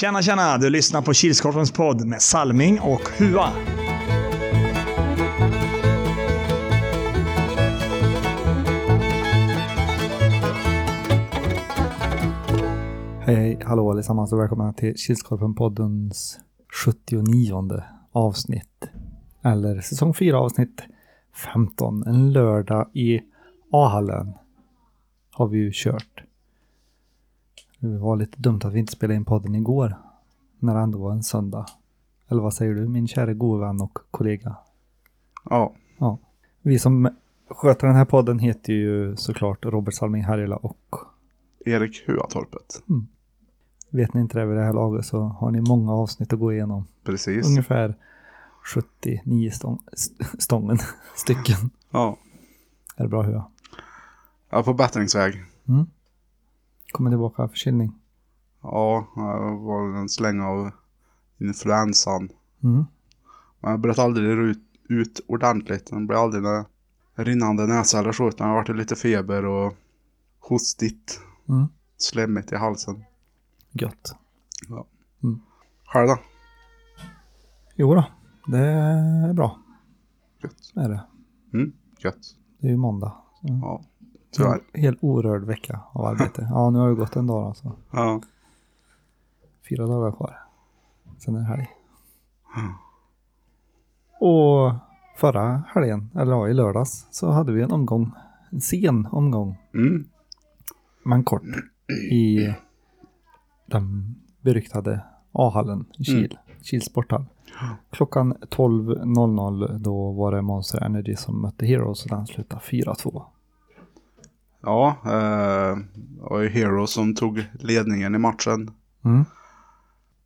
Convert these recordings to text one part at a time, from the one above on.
Tjena, tjena! Du lyssnar på Kilskorpens podd med Salming och Hua. Hej, hej, hallå allesammans och välkomna till Kilskorpen-poddens 79 avsnitt. Eller säsong 4 avsnitt 15. En lördag i A-hallen har vi ju kört. Det var lite dumt att vi inte spelade in podden igår. När det ändå var en söndag. Eller vad säger du min kära gode vän och kollega? Ja, Ja. Vi som sköter den här podden heter ju såklart Robert Salming Härjela och Erik Huatorpet. vet ni inte det vid det här laget så har ni många avsnitt att gå igenom. Precis. Ungefär 79 stång, st- stången stycken. Ja. Är det bra Hua? Är på bättringsväg. Mm. Kommer tillbaka förkylning. Ja, det var en släng av influensan. Mm. Men jag bröt aldrig ut, ut ordentligt. Det blev aldrig någon rinnande näsa eller så. Utan det har varit lite feber och hostigt. Mm. Slemmigt i halsen. Gött. Själv då? Jo då, det är bra. Gött. Det är det. Mm, gött. Det är ju måndag. Så Ja, tyvärr. En helt orörd vecka av arbete. Ja, nu har det gått en dag alltså. Ja. Fyra dagar kvar. Sen är det helg. Och förra helgen, eller ja, i lördags, så hade vi en omgång. En sen omgång. Mm. men kort i den beryktade A-hallen i Kil, Kil sporthall. Klockan 12.00 då var det Monster Energy som mötte Heroes och den slutade 4-2. Ja, eh, det var ju Hero som tog ledningen i matchen. Mm.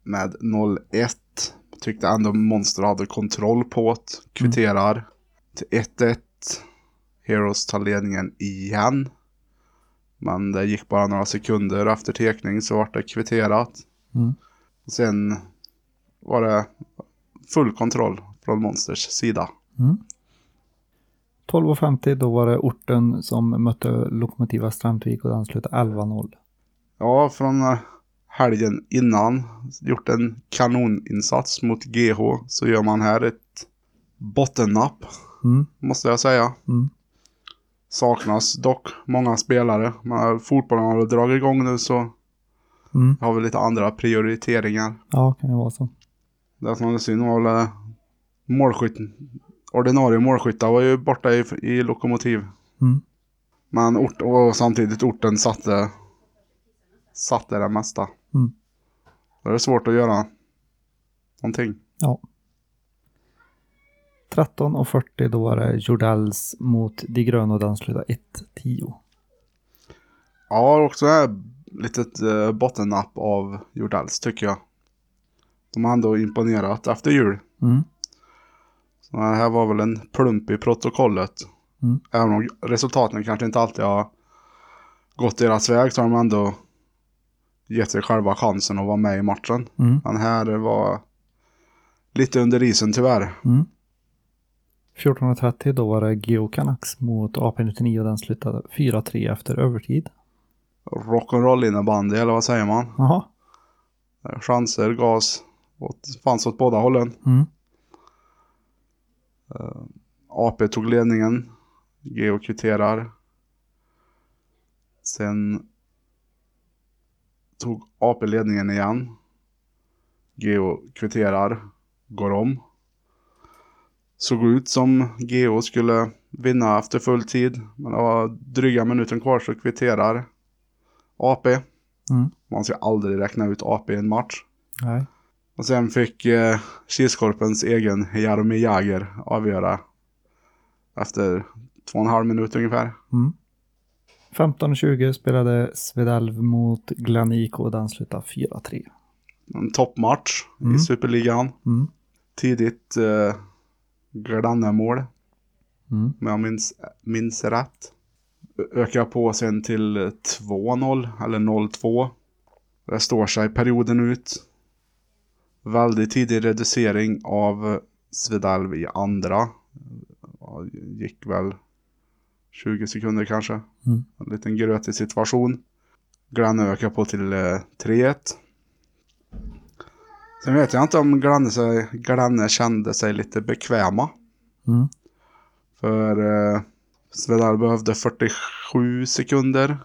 med 0-1. Tyckte ändå Monster hade kontroll på det. Kvitterar till 1-1. Heroes tar ledningen igen. Men det gick bara några sekunder efter tekning så vart det kvitterat. Mm. Sen var det full kontroll från Monsters sida. 12.50 då var det orten som mötte Lokomotiva Strandvik och den slutade 11-0. Ja, från eh, helgen innan gjort en kanoninsats mot GH så gör man här ett bottennapp Mm. måste jag säga. Mm. Saknas dock många spelare. Men fotbollen har väl dragit igång nu så Mm. har vi lite andra prioriteringar. Ja, kan det vara så. Det som var synd var väl eh, målskytt. Ordinarie målskyttar var ju borta i, i lokomotiv. Mm. Men ort, och samtidigt orten satte, satte det mesta. Mm. Då är det svårt att göra någonting. Ja. 13.40 då var det Jordals mot De gröna och den slutade 1-10. Ja, också ett litet eh, bottennapp av Jordals tycker jag. De har ändå imponerat efter jul. Mm. Så det här var väl en plump i protokollet. Mm. Även om resultaten kanske inte alltid har gått deras väg så har de ändå gett sig själva chansen att vara med i matchen. Mm. Men här var lite under isen tyvärr. Mm. 14.30 då var det Geo Canucks mot AP99 och den slutade 4-3 efter övertid. Rock'n'roll innebandy eller vad säger man? Jaha. Chanser gavs åt, fanns åt båda hållen. Mm. AP tog ledningen. Geo kvitterar. Sen tog AP ledningen igen. Geo kvitterar. Går om. Såg ut som Geo skulle vinna efter full tid. Men det var dryga minuten kvar så kvitterar AP. Mm. Man ska aldrig räkna ut AP i en match. Nej. Och sen fick eh, Kilskorpens egen Jaromir Jagr avgöra efter två och en halv minut ungefär. Mm. 15.20 spelade Svedalv mot Glanik och den slutade 4-3. En toppmatch Mm. i Superligan. Mm. Tidigt eh, Glannemål, Mm. om jag minns, minns rätt. Ökar på sen till eh, 2-0 eller 0-2. Det står sig perioden ut. Väldigt tidig reducering av eh, Svedalv i andra. Gick väl 20 sekunder kanske. Mm. En liten grötig situation. Glenn ökar på till eh, 3-1. Sen vet jag inte om Glanne, sig, Glanne kände sig lite bekväma. Mm. För eh, Svedal behövde 47 sekunder.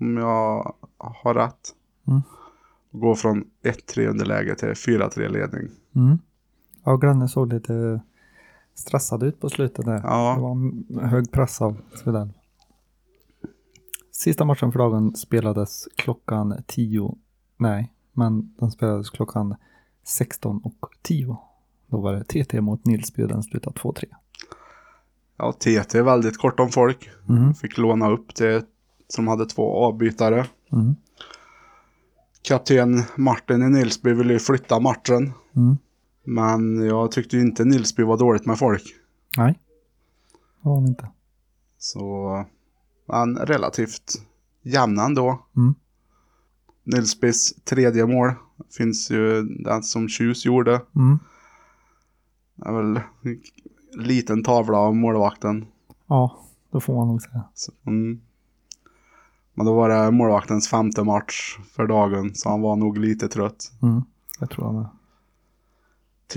Om jag har rätt. Mm. Gå från 1-3 underläge till 4-3 ledning. Mm. Ja, Granne såg lite stressad ut på slutet där. Ja. Det var hög press av Svedell. Sista matchen för dagen spelades klockan 10. Nej, men den spelades klockan 16 och 10. Då var det TT mot Nilsby och den slutade 2-3. Ja, TT är väldigt kort om folk. Mm. Fick låna upp det som hade två avbytare. Mm. Kapten Martin i Nilsby ville ju flytta matchen. Mm. Men jag tyckte ju inte Nilsby var dåligt med folk. Nej, det var han inte. Så, men relativt jämna ändå. Mm. Nilsbys tredje mål finns ju den som Tjus gjorde. Mm. Det är väl en liten tavla av målvakten. Ja, då får man nog säga. Så, mm. Men då var det målvaktens femte match för dagen, så han var nog lite trött. Mm. Jag tror han är.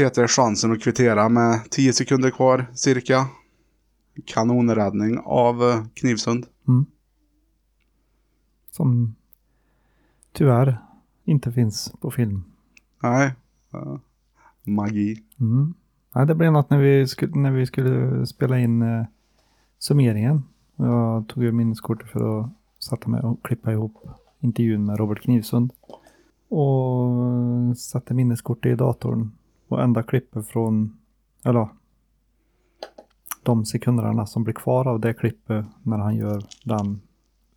TT chansen att kvittera med 10 sekunder kvar cirka. Kanonräddning av eh, Knivsund. Mm. Som tyvärr inte finns på film. Nej. eh, magi. Mm. Nej, det blev något när vi skulle, när vi skulle spela in eh, summeringen. Jag tog ju minneskortet för att sätta mig och klippa ihop intervjun med Robert Knivsund. Och satte minneskortet i datorn. Och enda klippet från, eller de sekunderna som blir kvar av det klippet när han gör den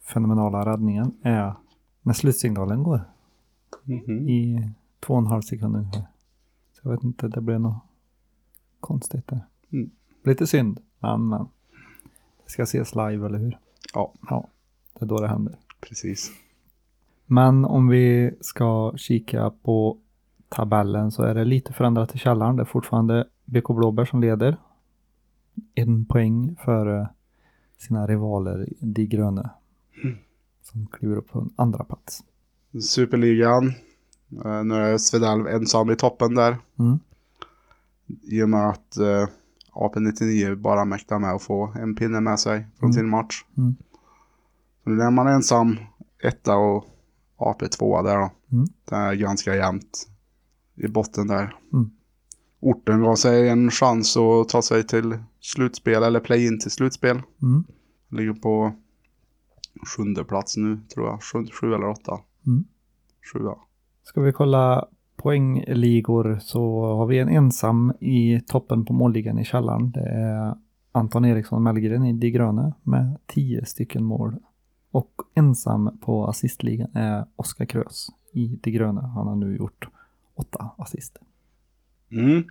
fenomenala räddningen är när slutsignalen går Mhm. i två och en halv sekund ungefär. Så jag vet inte, det blev något konstigt där. Mm. Lite synd, men, men det ska ses live, eller hur? Ja, Ja, det är då det händer. precis. Men om vi ska kika på tabellen så är det lite förändrat i källaren. Det är fortfarande BK Blåbär som leder. En poäng före sina rivaler De Gröne. Som kliver upp på en andra plats. Superligan. Eh, nu är Svedalv ensam i toppen där. Mm. I och med att eh, AP99 bara mäktar med att få en pinne med sig från Mm. sin match. Mm. Nu är man ensam etta och AP tvåa där då. Mm. Det är ganska jämnt i botten där. Mm. Orten gav sig en chans att ta sig till slutspel eller play-in till slutspel. Mm. Ligger på sjunde plats nu tror jag. Sju, sju eller åtta. Mm. Sjua. Ska vi kolla poängligor så har vi en ensam i toppen på målligan i källaren. Det är Anton Eriksson Mellgren i De Gröne med 10 stycken mål. Och ensam på assistligan är Oskar Krös i De Gröne. Han har nu gjort åtta assist. Mm.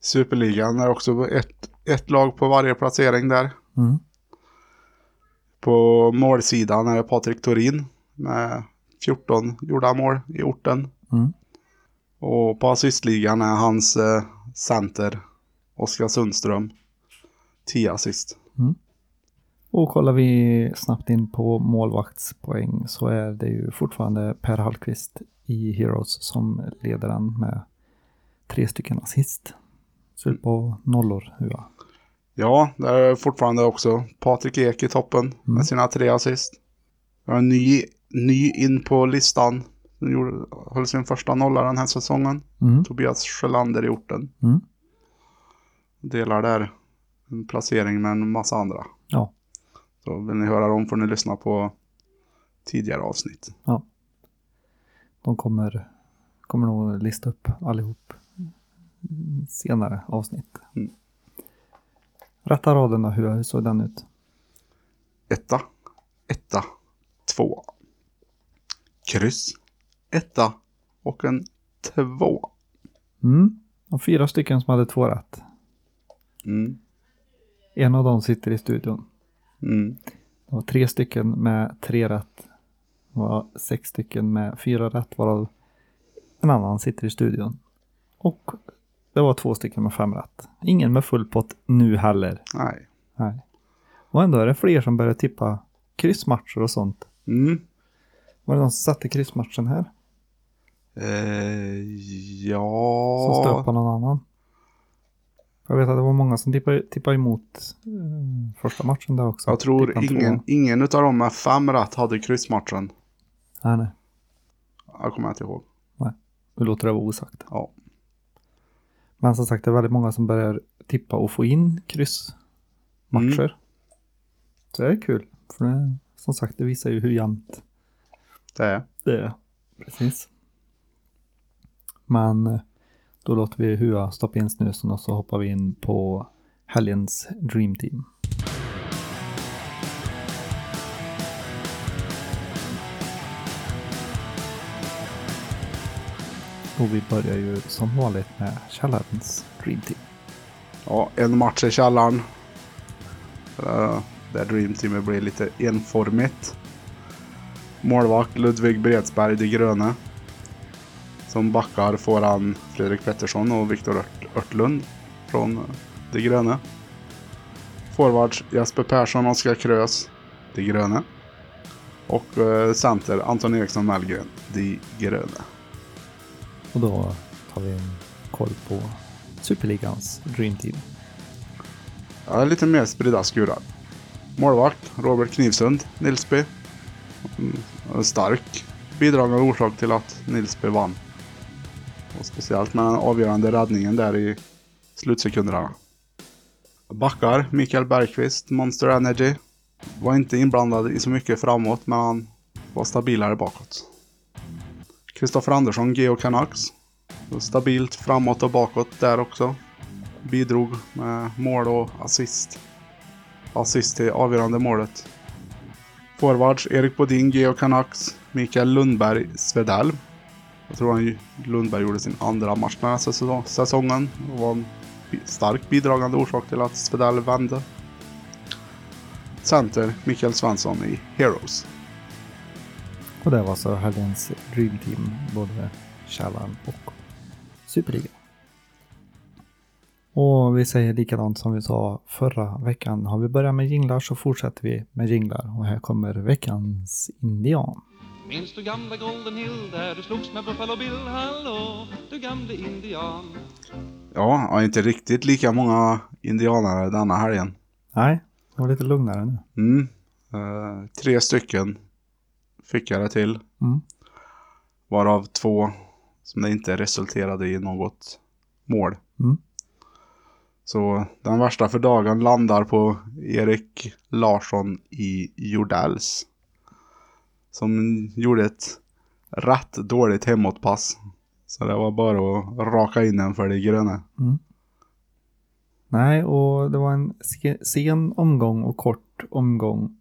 Superligan är också ett, ett lag på varje placering där. Mm. På målsidan är det Patrik Torin med 14 gjorda mål i orten. Mm. Och på assistligan är hans eh, center Oskar Sundström 10 assist. Och kollar vi snabbt in på målvaktspoäng så är det ju fortfarande Per Hallqvist i Heroes som leder den med tre stycken assist. Slut på nollor, hur Ja, där är fortfarande också Patrik Ek i toppen med sina tre assist. Har en ny, ny in på listan. Han gjorde, höll sin första nolla den här säsongen. Mm. Tobias Sjölander i orten. Mm. Delar där en placering med en massa andra. Ja. Så vill ni höra dem får ni lyssna på tidigare avsnitt. De kommer, kommer nog lista upp allihop senare avsnitt. Mm. Rätta raden då, hur såg den ut? Etta, etta, två. Kryss, etta och en två. Mm. Och fyra stycken som hade två rätt. Mm. En av dem sitter i studion. Mm. Det var tre stycken med tre rätt. Det var sex stycken med fyra rätt varav en annan sitter i studion. Och det var två stycken med fem rätt. Ingen med full pott nu heller. Nej. Nej. Och ändå är det fler som börjar tippa kryssmatcher och sånt. Mm. Var det någon som satte kryssmatchen här? Eh, Som stöp Ja, på någon annan. Jag vet att det var många som tippade, tippade emot eh, första matchen där också. jag tror ingen, ingen av dem med fem rätt hade kryssmatchen. Nej, nej. Jag kommer inte ihåg. Nu låter det vara osagt. Ja. Men som sagt, det är väldigt många som börjar tippa och få in kryssmatcher. Mm. Så det är kul. För det, som sagt, det visar ju hur jämnt Det är. det är. Precis. Men eh, då låter vi Hua stoppa in snusen och så hoppar vi in på helgens Dream Team. Och vi börjar ju som vanligt med källarens Dream Team. Ja, en match i källaren. Uh, där Dream Teamet blir lite enformigt. Målvakt Ludvig Bredsberg, de gröna. Som backar får han Fredrik Pettersson och Viktor Ört- Örtlund från de gröna. Forwards Jesper Persson, Oskar Krös, de gröna. Och eh, center Anton Eriksson Mellgren, de gröna. Och då tar vi en koll på Superligans Dream Team. Ja, lite mer spridda skurar. Målvakt Robert Knivsund, Nilsby. Mm, stark bidragande orsak till att Nilsby vann. Och speciellt med den avgörande räddningen där i slutsekunderna. Backar Mikael Bergqvist, Monster Energy. Var inte inblandad i så mycket framåt men han var stabilare bakåt. Kristoffer Andersson, Geo Canucks. Stabilt framåt och bakåt där också bidrog med mål och assist. Assist till avgörande målet. Forwards Erik Bodin, Geo Canucks, Mikael Lundberg, Svedell. Jag tror han Lundberg gjorde sin andra match den här säsongen och var en starkt stark bidragande orsak till att Svedell vände. Center Mikael Svensson i Heroes. Och det var så helgens Dream Team, både Källan och Superliga. Och vi säger likadant som vi sa förra veckan. Har vi börjat med jinglar så fortsätter vi med jinglar. Och här kommer veckans indian. Minns du gamla Golden Hill där du slogs med Buffalo Bill? Hallå, du gamle indian. Ja, inte riktigt lika många indianare denna helgen. Nej, det var lite lugnare nu. Mm. Eh, tre stycken fick jag det till. Mm. Varav två som det inte resulterade i något mål. Mm. Så den värsta för dagen landar på Erik Larsson i Jordells. Som gjorde ett rätt dåligt hemåtpass. Så det var bara att raka in den för det gröna. Nej, och det var en se- sen omgång och kort omgång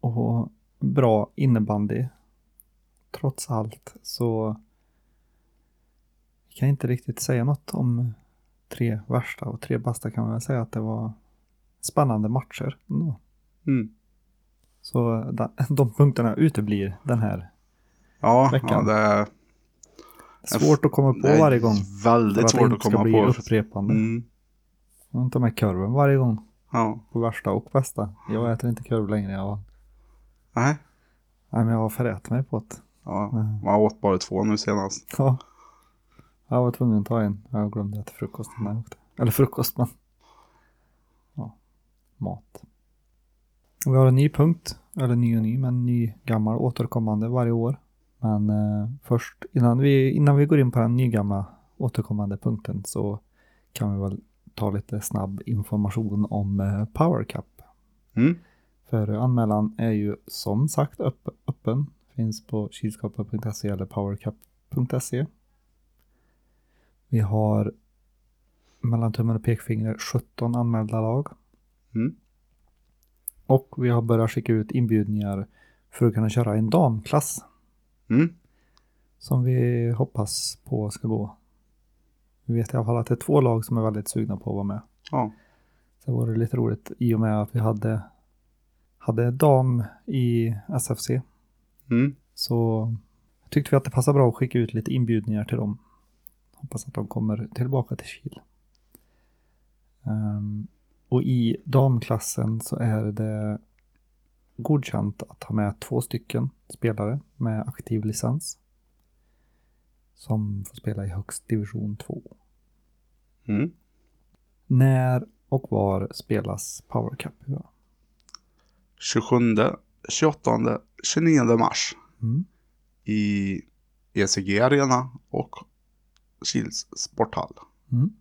och bra innebandy. Trots allt så kan inte riktigt säga något om tre värsta och tre bästa kan man väl säga att det var spännande matcher ändå. Mm. Så de, punkterna uteblir den här. Ja, ja, Veckan. det är Svårt att komma på det är varje gång. för Väldigt att det svårt inte att ska komma bli på. upprepande. Mm. Jag inte med kurven varje gång Ja. på värsta och bästa. Jag äter inte kurv längre. Jag, Nej. nej, men jag har förrätt mig på det. Ja. Mm. Man åt bara två nu senast. Ja. Jag var tvungen att ta en. Jag glömde äta frukost när jag åkte. Eller frukost, men. Ja, mat. Vi har en ny punkt. Eller ny och ny, men ny gammal återkommande varje år. Men eh, först, innan vi, innan vi går in på den nygamla återkommande punkten så kan vi väl ta lite snabb information om eh, Power Cup. Mm. För anmälan är ju som sagt öpp öppen. Finns på kilskapa.se eller powercup.se. Vi har mellan tummen och pekfinger 17 anmälda lag. Mm. Och vi har börjat skicka ut inbjudningar för att kunna köra en damklass. Mm. Som vi hoppas på ska gå. Vi vet i alla fall att det är två lag som är väldigt sugna på att vara med. Ja. Så var det lite roligt i och med att vi hade, hade dam i SFC. Mm. Så tyckte vi att det passade bra att skicka ut lite inbjudningar till dem. Hoppas att de kommer tillbaka till Kil. Ehm, och i damklassen så är det godkänt att ha med två stycken spelare med aktiv licens. som får spela i högst division 2. Mm. När och var spelas Power Cup? Ja. 27, 28, 29 mars Mm. i ECG Arena och Kils sporthall. Mm.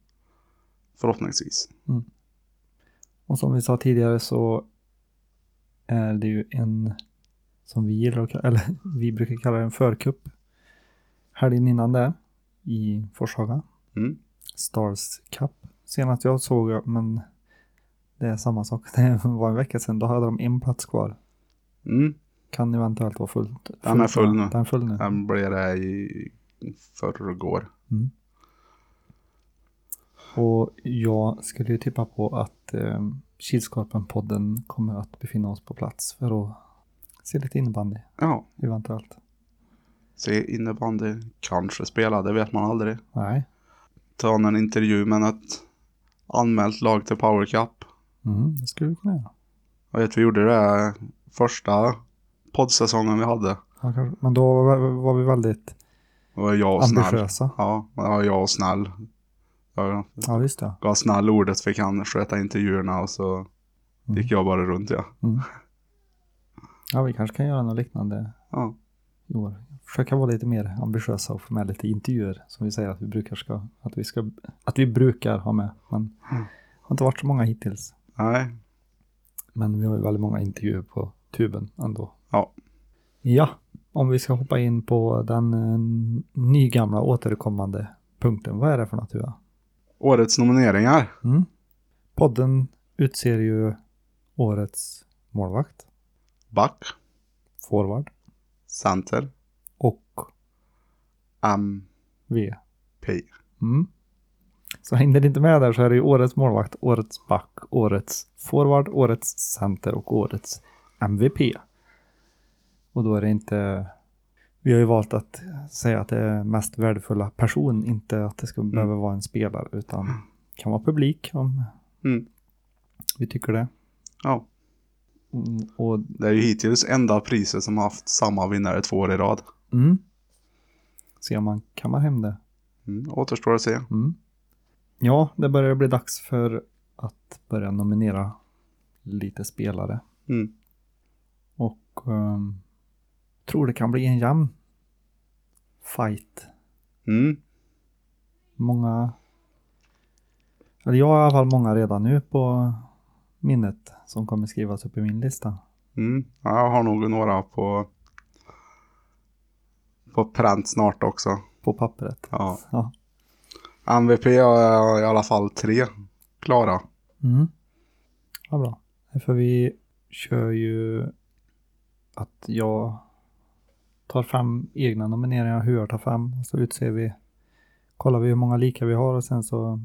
Förhoppningsvis. Och som vi sa tidigare så är det ju en som vi gillar att eller vi brukar kalla det en förkupp. Helgen innan det i Forshaga. Mm. Stars Cup. Senast jag såg, men det är samma sak. Det var en vecka sedan. Då hade de en plats kvar. Mm. Kan eventuellt vara fullt. Den är full nu. Den är full nu. Den blev det i förrgår. Mm. Och jag skulle ju tippa på att eh, Kilskorpen-podden kommer att befinna oss på plats för att se lite innebandy Ja, eventuellt. se innebandy. Kanske spela, det vet man aldrig. Nej. Ta en intervju med ett anmält lag till Power Cup. Mm, det skulle vi kunna göra. Jag vet vi gjorde det första poddsäsongen vi hade. Ja. Men då var, vi väldigt ambitiösa. Ja, jag och snäll. Jag Ja, visst ja. gav snäll ordet fick han sköta intervjuerna och så Mm. gick jag bara runt ja. Ja, vi kanske kan göra något liknande Ja, i år. Försöka vara lite mer ambitiösa och få med lite intervjuer som vi säger att vi brukar ska, att vi ska, att vi brukar ha med. Men Mm. det har inte varit så många hittills. nej. Men vi har ju väldigt många intervjuer på tuben ändå. Ja. Ja, om vi ska hoppa in på den eh, nygamla återkommande punkten. Vad är det för något Tua? Årets nomineringar. Mm. Podden utser ju årets målvakt, Back, forward center, och. V. Mm. Så hängde det inte med där så är det ju årets målvakt, årets back, årets forward, årets center och årets MVP. Och då är det inte... Vi har ju valt att säga att det är mest värdefulla person, inte att det ska behöva vara en spelare, utan kan vara publik om Mm. vi tycker det. Ja, Mm, och det är ju hittills enda priset som har haft samma vinnare två år i rad. mm, se om man kammar hem det. Mm. Återstår att se. Mm. Ja, det börjar bli dags för att börja nominera lite spelare. Mm. Och um, tror det kan bli en jämn fight. Mm. Många, eller jag har i alla fall många redan nu på minnet som kommer skrivas upp i min lista. Mm. Ja, jag har nog några på på pränt snart också. På pappret. Ja. Ja. MVP har i alla fall tre klara. Mm. Ja, bra. För vi kör ju att jag tar fem egna nomineringar, hur jag tar fem och så utser vi, kollar vi hur många lika vi har och sen så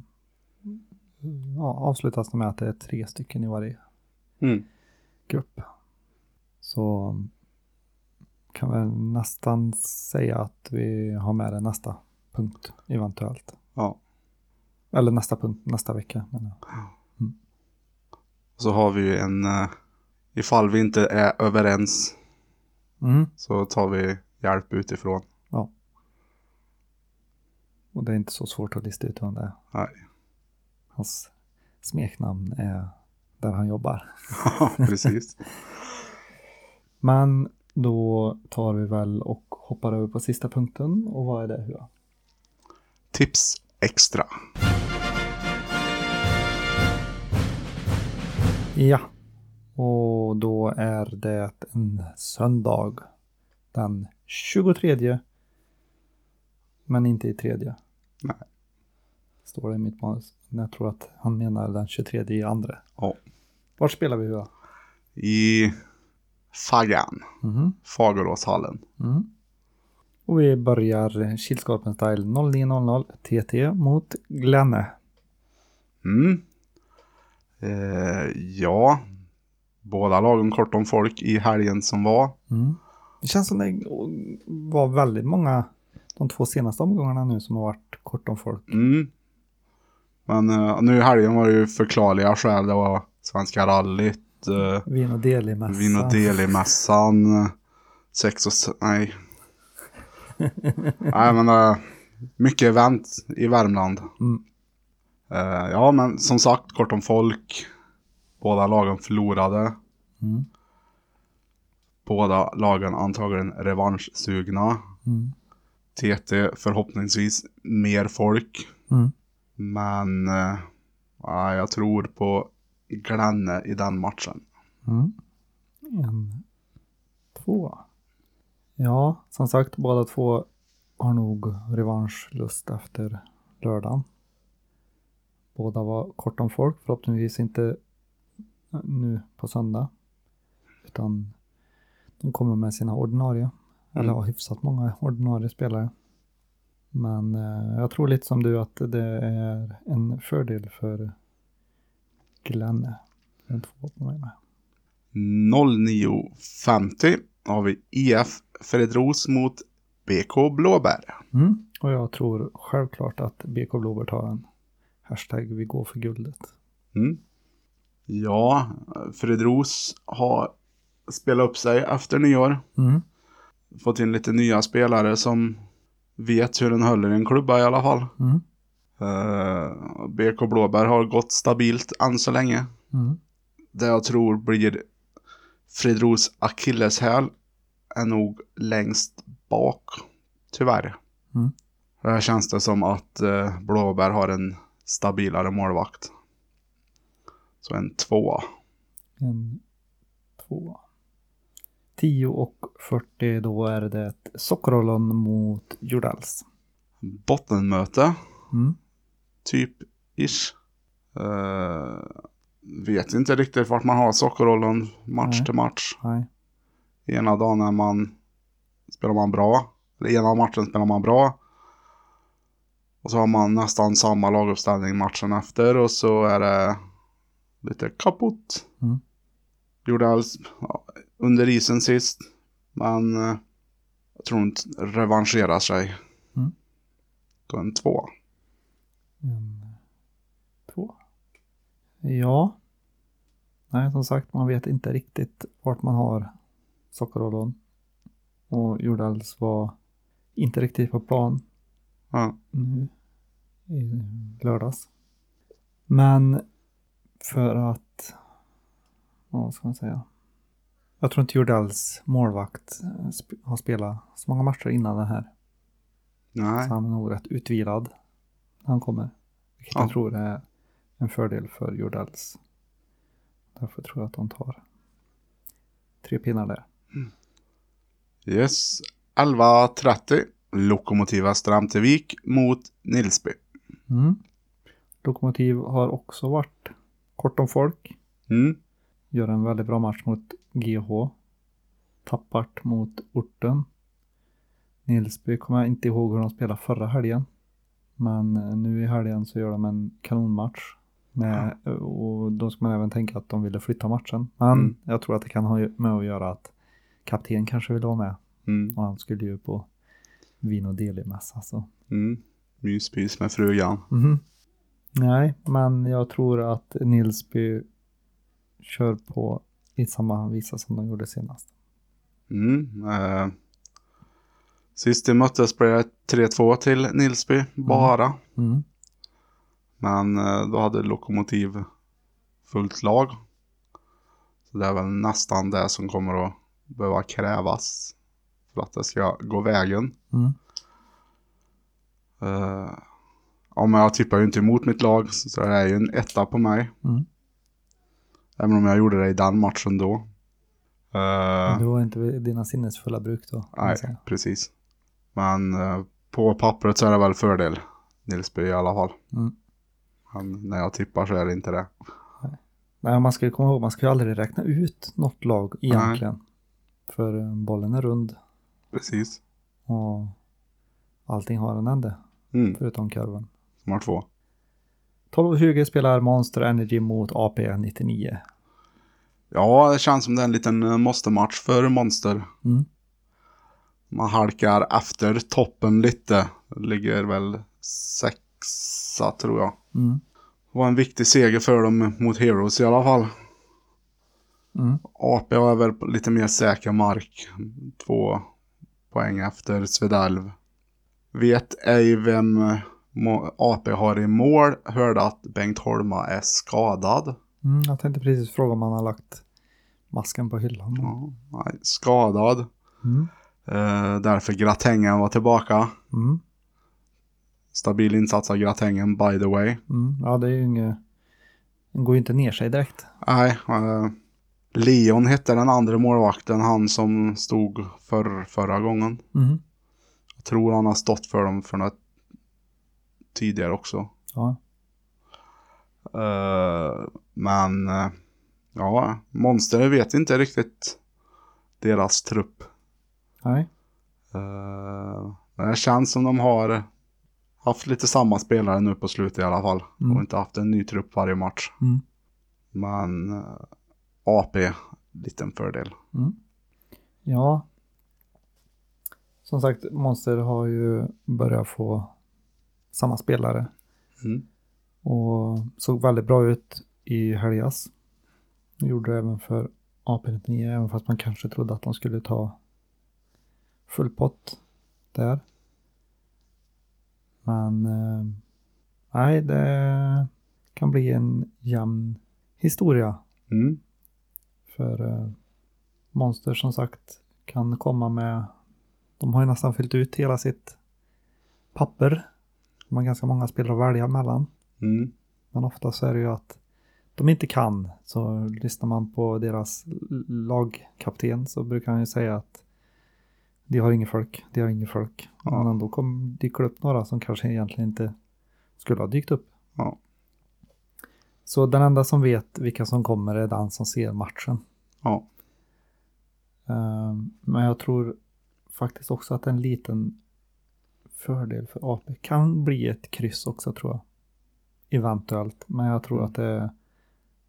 ja, avslutas det med att det är tre stycken i varje Mm. grupp. Så kan väl nästan säga att vi har med det nästa punkt eventuellt. Ja. Eller nästa punkt nästa vecka. jag. Så har vi ju en, eh, ifall vi inte är överens Mm. så tar vi hjälp utifrån. Och det är inte så svårt att lista ut vem det är. Nej. Hans smeknamn är där han jobbar. Ja, precis. Men då tar vi väl och hoppar över på sista punkten. Och vad är det? Hua? Tips extra. Ja. Och då är det en söndag. Den 23. Men inte i tredje. Nej. Står det i mitt manus. Jag tror att han menar den 23 i andra. Ja. Var spelar vi Hua? I Faggan, Mhm. Fageråshallen. Mm. Och vi börjar Kilskorpen Style 09.00 TT mot Glenne. Mm. Eh, ja, båda lagen kort om folk i helgen som var. Mm. Det känns som det var väldigt många de två senaste omgångarna nu som har varit kort om folk. Mm. Men eh, nu i helgen var det ju förklarliga skäl. Det var Svenska rallyt, eh, Vin och Deli-mässan. Vin och Deli-mässan, eh, sex och... Nej. nej men eh, mycket event i Värmland. Mm. Ja, men som sagt, kort om folk. Båda lagen förlorade. Mm. Båda lagen antagligen revanschsugna. Mm. TT förhoppningsvis mer folk. Mm. Men eh, ja, jag tror på Glenne i den matchen. Mm. En, två. Ja, som sagt, båda två har nog revanschlust efter lördagen. Båda var kort om folk, förhoppningsvis inte nu på söndag. Utan de kommer med sina ordinarie. Eller har hyfsat många ordinarie spelare. Men eh, jag tror lite som du att det är en fördel för Glenne. En två på mig med. 09.50 har vi IF Fredros mot BK Blåbär. Mm. Och jag tror självklart att BK Blåbär tar en hashtag vi går för guldet. Mm. Ja, Fredros har spelat upp sig efter nyår. Mm. Fått in lite nya spelare som vet hur den håller i en klubba i alla fall. Mm. Eh, BK Blåbär har gått stabilt än så länge. Mm. Det jag tror blir Fredros akilleshäl är nog längst bak. Tyvärr. Mm. Där känns det som att eh, Blåbär har en stabilare målvakt. Så en tvåa. En, två. 10 och 40 då är det Sockerollon mot Jordals. Bottenmöte. Mm. Typ ish. Eh, vet inte riktigt vart man har sockerrollen match Nej. till match. Nej. Ena dagen är man, spelar man bra. Eller ena matchen spelar man bra. Och så har man nästan samma laguppställning matchen efter. Och så är det lite kaputt. Mm. Gjorde alls ja, under isen sist. Men eh, jag tror inte revanscherar sig. Mm. Då en två. En, två. Ja. Nej, som sagt, man vet inte riktigt vart man har Sockerollon. Och Jordals var inte riktigt på plan Ja. nu i lördags. Men för att, vad ska man säga? Jag tror inte Jordals målvakt eh, har spelat så många matcher innan det här. Nej. Så han är nog rätt utvilad när han kommer. Vilket Ja. jag tror är en fördel för Jordals. Därför tror jag att de tar tre pinnar där. Yes. 11.30. Lokomotiva Stramtevik mot Nilsby. Mm. Lokomotiv har också varit kort om folk. Mm. Gör en väldigt bra match mot GH. Tappart mot Orten. Nilsby kommer jag inte ihåg hur de spelade förra helgen. Men eh, nu i helgen så gör de en kanonmatch. Med, och då ska man även tänka att de ville flytta matchen. Men Mm. jag tror att det kan ha med att göra att kapten kanske vill vara med. Mm. Och han skulle ju på vin och delimässa. Så. Mm. Myspys med frugan. Mhm. Nej, men jag tror att Nilsby kör på i samma visa som de gjorde senast. Mm. Eh. Sist de möttes blev det 3-2 till Nilsby. Bara. Mm. Men eh, då hade Lokomotiv fullt lag. Så det är väl nästan det som kommer att behöva krävas. För att det ska gå vägen. Mm. Uh, ja, men jag tippar ju inte emot mitt lag. Så det är ju en etta på mig. Mm. Även om jag gjorde det i den matchen då. Men Du har inte dina sinnesfulla bruk då? nej, precis. Men eh, på pappret så är det väl fördel. Nilsby i alla fall. Mm. Men när jag tippar så är det inte det. Nej, man ska ju komma ihåg, man ska ju aldrig räkna ut något lag egentligen. För eh, bollen är rund Precis. och allting har en ände, Mm, förutom kurvan. Som har två. 12.20 spelar Monster Energy mot AP 99. Ja, det känns som det är en liten eh, måste-match för Monster. Mm. Man halkar efter toppen lite. Ligger väl sexa tror jag. Mm. Det var en viktig seger för dem mot Heroes i alla fall. Mm. AP har väl på lite mer säker mark. Två poäng efter Svedalv. Vet ej vem eh, AP har i mål. Hörde att Bengt Holma är skadad. Mm, jag tänkte precis fråga om han har lagt masken på hyllan. Ja, nej, skadad. Mm. Eh, därför Gratängen var tillbaka. Mm. Stabil insats av Gratängen by the way. Mm. Ja, det är ju inget... Den går ju inte ner sig direkt. Nej, eh, Leon hette den andra målvakten. Han som stod för, förra gången. Mm. Jag tror han har stått för dem för något tidigare också. Ja. Eh, men eh, ja, Monster vet inte riktigt deras trupp. Nej. Uh, det känns som de har haft lite samma spelare nu på slutet i alla fall. Mm. Och inte haft en ny trupp varje match. Mm. Men AP, liten fördel. Mm. Ja. Som sagt, Monster har ju börjat få samma spelare. Mm. Och såg väldigt bra ut i helgas. Gjorde det även för AP99, även fast man kanske trodde att de skulle ta full pott där. Men eh, nej, det kan bli en jämn historia. Mm. För eh, Monster som sagt kan komma med, de har ju nästan fyllt ut hela sitt papper. De har ganska många spelare att välja mellan. Mm. Men ofta så är det ju att de inte kan. Så lyssnar man på deras lagkapten så brukar han ju säga att de har inget folk, de har inget folk. Ja. Men ändå kom, dyker det upp några som kanske egentligen inte skulle ha dykt upp. Ja. Så den enda som vet vilka som kommer är den som ser matchen. Ja. Ehm, Men jag tror faktiskt också att en liten fördel för AP kan bli ett kryss också tror jag. Eventuellt. Men jag tror att det är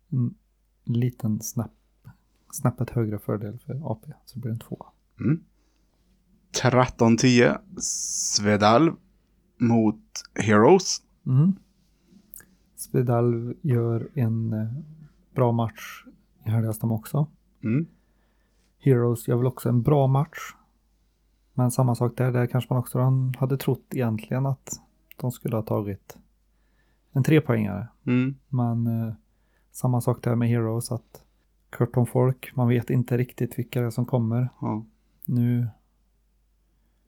en liten snäpp, snäppet högre fördel för AP. Så blir det en två. Mm. 13-10. Svedalv mot Heroes. Mm. Svedalv gör en eh, bra match i helgas de också. Mm. Heroes gör väl också en bra match. Men samma sak där, där kanske man också hade trott egentligen att de skulle ha tagit en trepoängare. Mm. Men eh, samma sak där med Heroes att Curton Folk, man vet inte riktigt vilka det är som kommer. Ja. Nu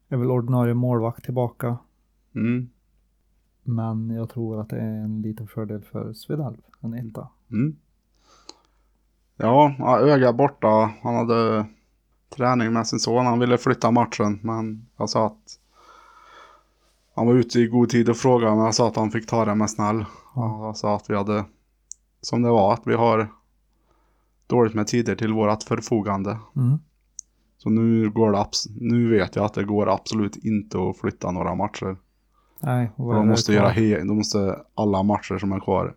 är väl ordinarie målvakt tillbaka. Mm. Men jag tror att det är en liten fördel för Svedalv, en etta. Mm. Ja, ja, öga borta. Han hade träning med sin son. Han ville flytta matchen. Men jag sa att han var ute i god tid och frågade. Men jag sa att han fick ta det med snäll. Ja. Jag sa att vi hade, som det var, att vi har dåligt med tider till vårat förfogande. Mm. Så nu går det, nu vet jag att det går absolut inte att flytta några matcher. Nej, och de måste, göra he- de måste alla matcher som är kvar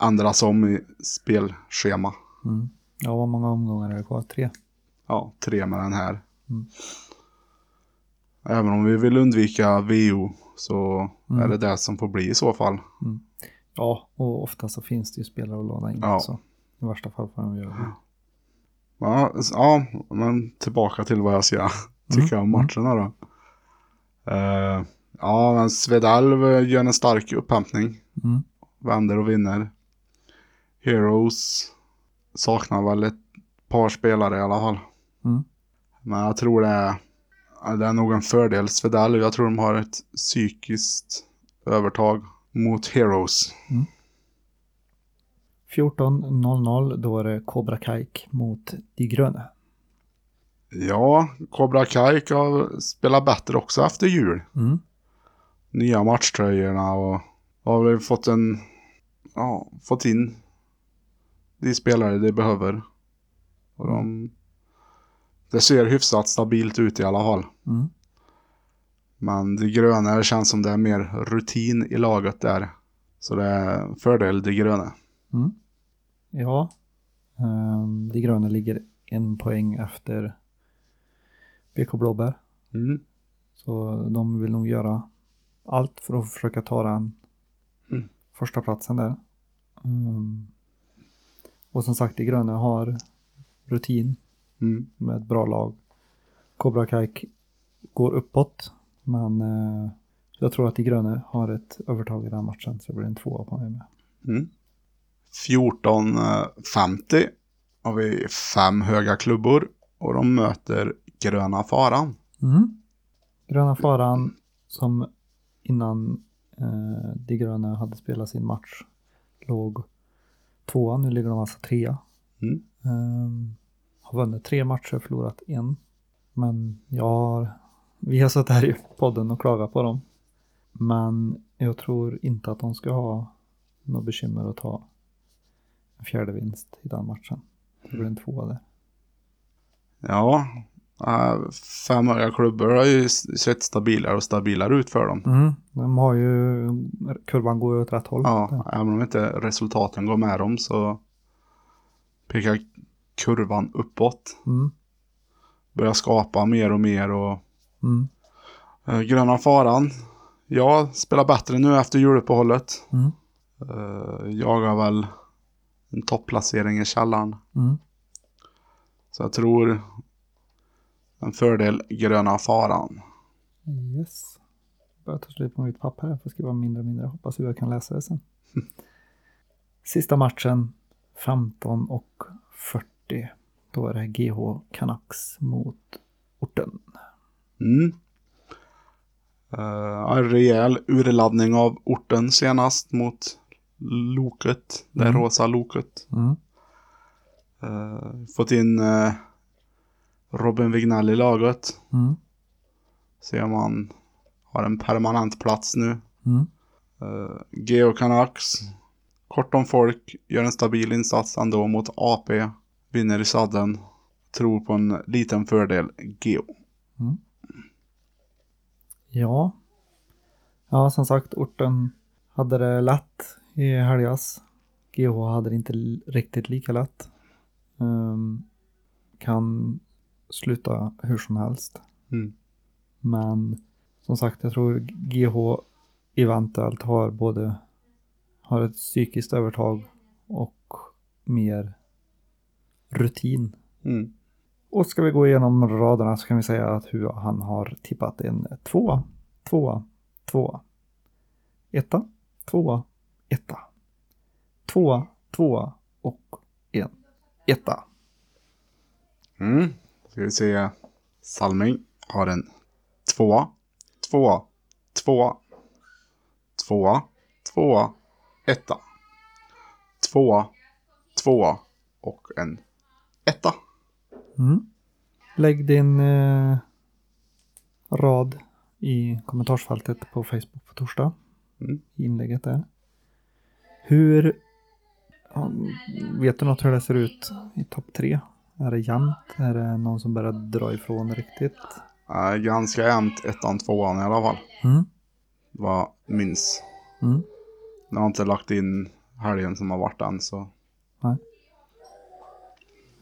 ändras om i spelschema. Mm. Ja, vad många omgångar är det kvar? Tre? Ja, tre med den här. Mm. Även om vi vill undvika VO så Mm. är det det som får bli i så fall. Ja, och ofta så finns det ju spelare att låna in Ja. också. I värsta fall får de göra det. Ja, ja men tillbaka till vad jag ska tycka om matcherna då. Eh, ja, men Svedalv gör en stark upphämtning. Mm. Vänder och vinner. Heroes saknar väl ett par spelare i alla fall. Mm. Men jag tror det är, det är nog en fördel Svedalv. Jag tror de har ett psykiskt övertag mot Heroes. 14.00 då är det Cobra Kaik mot De Gröna. Ja, Cobra Kai har spelat bättre också efter jul. Mm. Nya matchtröjorna och har fått en, ja, fått in de spelare de behöver. Och de, det ser hyfsat stabilt ut i alla fall. Mm. Men de gröna det känns som det är mer rutin i laget där. Så det är fördel de gröna. Mm. Ja, um, De Gröna ligger en poäng efter BK Blåbär. Mm. Så de vill nog göra allt för att försöka ta den Mm. första platsen där. Mm. Och som sagt, De Gröna har rutin Mm. med ett bra lag. Cobra Kaik går uppåt Men eh, jag tror att de gröna har ett övertag i den matchen så det blir en tvåa på mig med. Mm. 14.50 har vi fem höga klubbor och de möter Gröna Faran. Mm. Gröna faran som innan eh, de gröna hade spelat sin match låg tvåa. Nu ligger de alltså trea. Mm. Ehm, har vunnit tre matcher, förlorat en. Men jag har, vi har suttit här i podden och klagat på dem. Men jag tror inte att de ska ha något bekymmer att ta en fjärde vinst i den matchen. Det blir en tvåa där. Ja, äh, fem höga klubbor har ju sett stabilare och stabilare ut för dem. Mm. De har ju, kurvan går ju åt rätt håll. Ja, även om inte resultaten går med dem så pekar kurvan uppåt. Mm. Börjar skapa mer och mer och Mm. eh, Gröna Faran, ja, spelar bättre nu efter juluppehållet. Mm. Uh, jagar väl en topplacering i källaren. Mm. Så jag tror en fördel Gröna Faran. Yes. Börjar ta slut på mitt papper här för att skriva mindre och mindre. Hoppas jag kan läsa det sen. Sista matchen 15 och 40. Då är det GH Canucks mot orten. Mm. Uh, en rejäl urladdning av orten senast mot Loket, det Mm. rosa Loket. Mm. Eh, fått in eh, Robin Wignell i laget. Mm. Ser man har en permanent plats nu. Mm. Uh, Geo Canucks. Kort om folk. Gör en stabil insats ändå mot AP. Vinner i sadden. Tror på en liten fördel Geo. Ja. Ja, som sagt, orten hade det lätt i helgas. GH hade det inte riktigt lika lätt. Ehm, kan sluta hur som helst. Mm. Men som sagt, jag tror GH eventuellt har både har ett psykiskt övertag och mer rutin. Mm. Och ska vi gå igenom raderna så kan vi säga att hur han har tippat en tvåa, tvåa, tvåa, etta, tvåa, etta, tvåa, tvåa och en etta. Mm. Ska vi se. Salming har en tvåa, tvåa, tvåa, tvåa, tvåa, etta, tvåa, tvåa och en etta. Mm. Lägg din eh, rad i kommentarsfältet på Facebook på torsdag. Mm. Inlägget där. Hur... Vet du något hur det ser ut i topp tre? Är det jämnt? Är det någon som börjar dra ifrån riktigt? Äh, ganska jämnt ettan, tvåan i alla fall. Mm. Vad minns. Mm. Jag har inte lagt in helgen som har varit än så.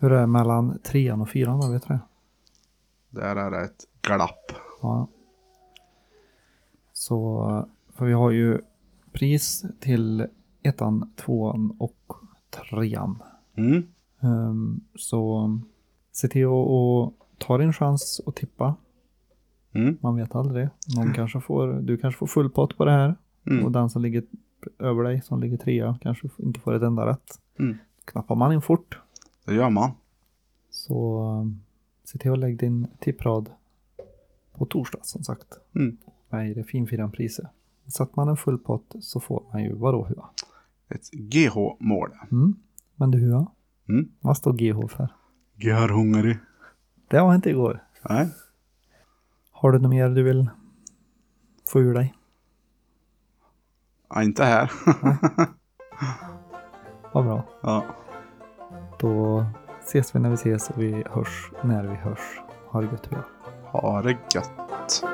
Hur är det mellan trean och fyran då? Vet du det? Där är det ett glapp. Ja. Så, för vi har ju pris till ettan, tvåan och trean. Mm. Ehm, så se till att ta din chans och tippa. Mm. Man vet aldrig. Någon kanske får, du kanske får full pott på det här. Mm. Och den som ligger över dig, som ligger trea, kanske inte får ett enda rätt. Mm. Knappar man in fort. Det gör man. Så um, se till att lägga din tipprad på torsdag som sagt. Mm. Med det finfiran-priset. Sätter man en full pott så får man ju vadå hua? Ett GH-mål. Mm. Men du hua? Mm. Vad står GH för? Görhungrig. Det var inte igår. Nej. Har du något mer du vill få ur dig? Ja, inte här. Vad bra. ja. Då ses vi när vi ses och vi hörs när vi hörs. Ha det gött hua. Ha det gött.